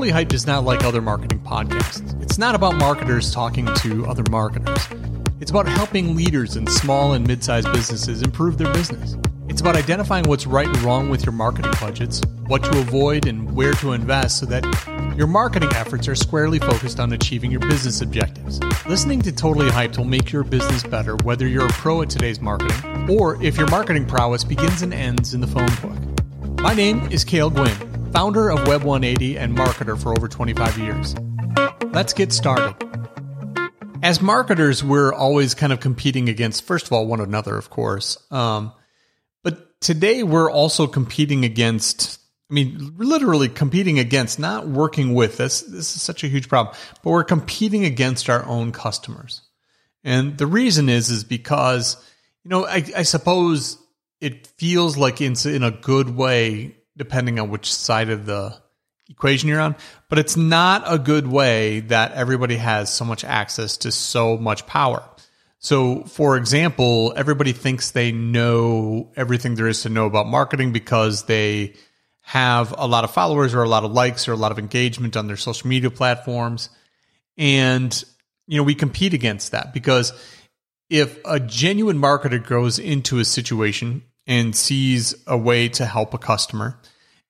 Totally Hyped is not like other marketing podcasts. It's not about marketers talking to other marketers. It's about helping leaders in small and mid sized businesses improve their business. It's about identifying what's right and wrong with your marketing budgets, what to avoid, and where to invest so that your marketing efforts are squarely focused on achieving your business objectives. Listening to Totally Hyped will make your business better whether you're a pro at today's marketing or if your marketing prowess begins and ends in the phone book. My name is Cale Gwynn founder of Web 180 and marketer for over 25 years. Let's get started. As marketers, we're always kind of competing against, first of all, one another, of course. Um, but today we're also competing against, I mean, literally competing against, not working with this. This is such a huge problem, but we're competing against our own customers. And the reason is, is because, you know, I, I suppose it feels like in, in a good way depending on which side of the equation you're on. But it's not a good way that everybody has so much access to so much power. So, for example, everybody thinks they know everything there is to know about marketing because they have a lot of followers or a lot of likes or a lot of engagement on their social media platforms. And, you know, we compete against that because if a genuine marketer goes into a situation and sees a way to help a customer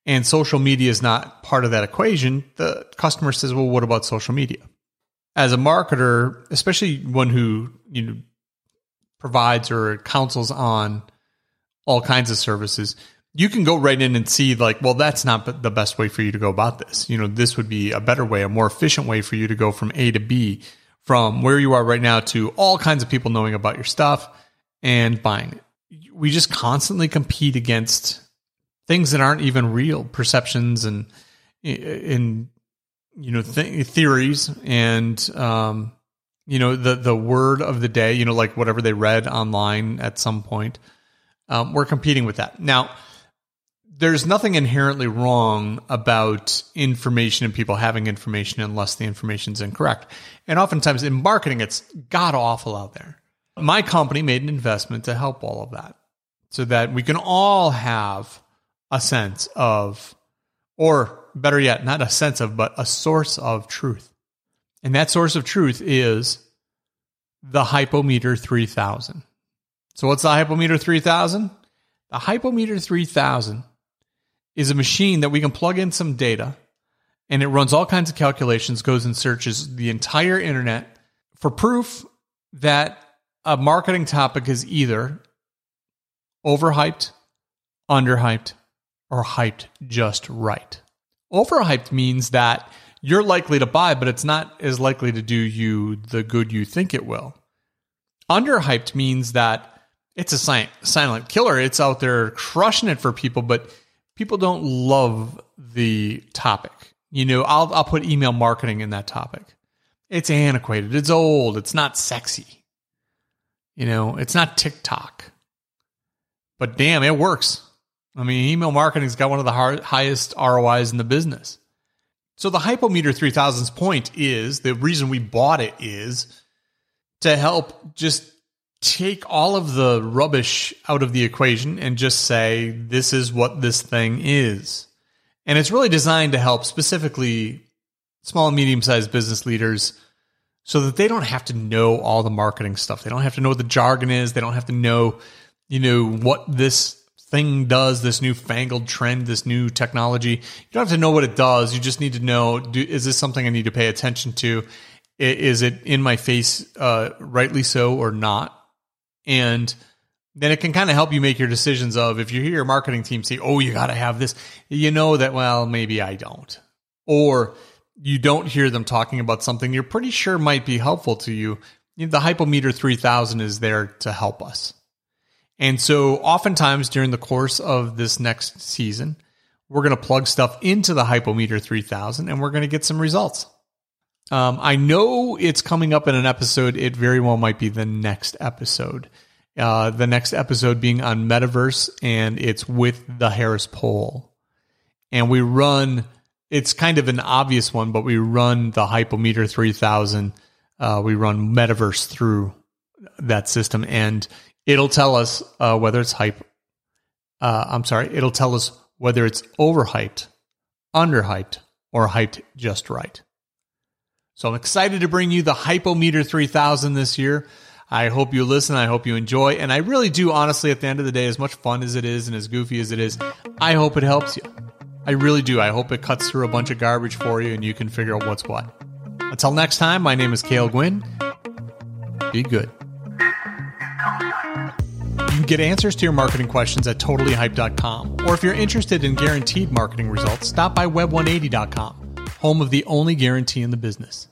and social media is not part of that equation, the customer says, well, what about social media? As a marketer, especially one who, you know, provides or counsels on all kinds of services, you can go right in and see like, well, that's not the best way for you to go about this. You know, this would be a better way, a more efficient way for you to go from A to B, from where you are right now to all kinds of people knowing about your stuff and buying it we just constantly compete against things that aren't even real perceptions and in you know th- theories and um, you know the the word of the day you know like whatever they read online at some point um, we're competing with that. Now there's nothing inherently wrong about information and people having information unless the information's incorrect. And oftentimes in marketing it's god awful out there my company made an investment to help all of that so that we can all have a sense of, or better yet, not a sense of, but a source of truth. And that source of truth is the Hypometer 3000. So, what's the Hypometer 3000? The Hypometer 3000 is a machine that we can plug in some data and it runs all kinds of calculations, goes and searches the entire internet for proof that a marketing topic is either overhyped, underhyped, or hyped just right. Overhyped means that you're likely to buy, but it's not as likely to do you the good you think it will. Underhyped means that it's a silent killer. It's out there crushing it for people, but people don't love the topic. You know, I'll, I'll put email marketing in that topic. It's antiquated. It's old. It's not sexy. You know, it's not TikTok. But damn, it works. I mean, email marketing's got one of the highest ROIs in the business. So the Hypometer 3000's point is the reason we bought it is to help just take all of the rubbish out of the equation and just say, this is what this thing is. And it's really designed to help specifically small and medium sized business leaders so that they don't have to know all the marketing stuff. They don't have to know what the jargon is. They don't have to know you know, what this thing does, this new fangled trend, this new technology. You don't have to know what it does. You just need to know, do, is this something I need to pay attention to? Is it in my face, uh, rightly so or not? And then it can kind of help you make your decisions of if you hear your marketing team say, oh, you got to have this, you know that, well, maybe I don't. Or you don't hear them talking about something you're pretty sure might be helpful to you. The Hypometer 3000 is there to help us. And so, oftentimes during the course of this next season, we're going to plug stuff into the Hypometer 3000 and we're going to get some results. Um, I know it's coming up in an episode. It very well might be the next episode. Uh, the next episode being on Metaverse, and it's with the Harris Poll. And we run, it's kind of an obvious one, but we run the Hypometer 3000. Uh, we run Metaverse through that system. And It'll tell us uh, whether it's hype. Uh, I'm sorry. It'll tell us whether it's overhyped, underhyped, or hyped just right. So I'm excited to bring you the Hypometer 3000 this year. I hope you listen. I hope you enjoy. And I really do, honestly, at the end of the day, as much fun as it is and as goofy as it is, I hope it helps you. I really do. I hope it cuts through a bunch of garbage for you and you can figure out what's what. Until next time, my name is Cale Gwynn. Be good. You can get answers to your marketing questions at totallyhype.com. Or if you're interested in guaranteed marketing results, stop by web180.com, home of the only guarantee in the business.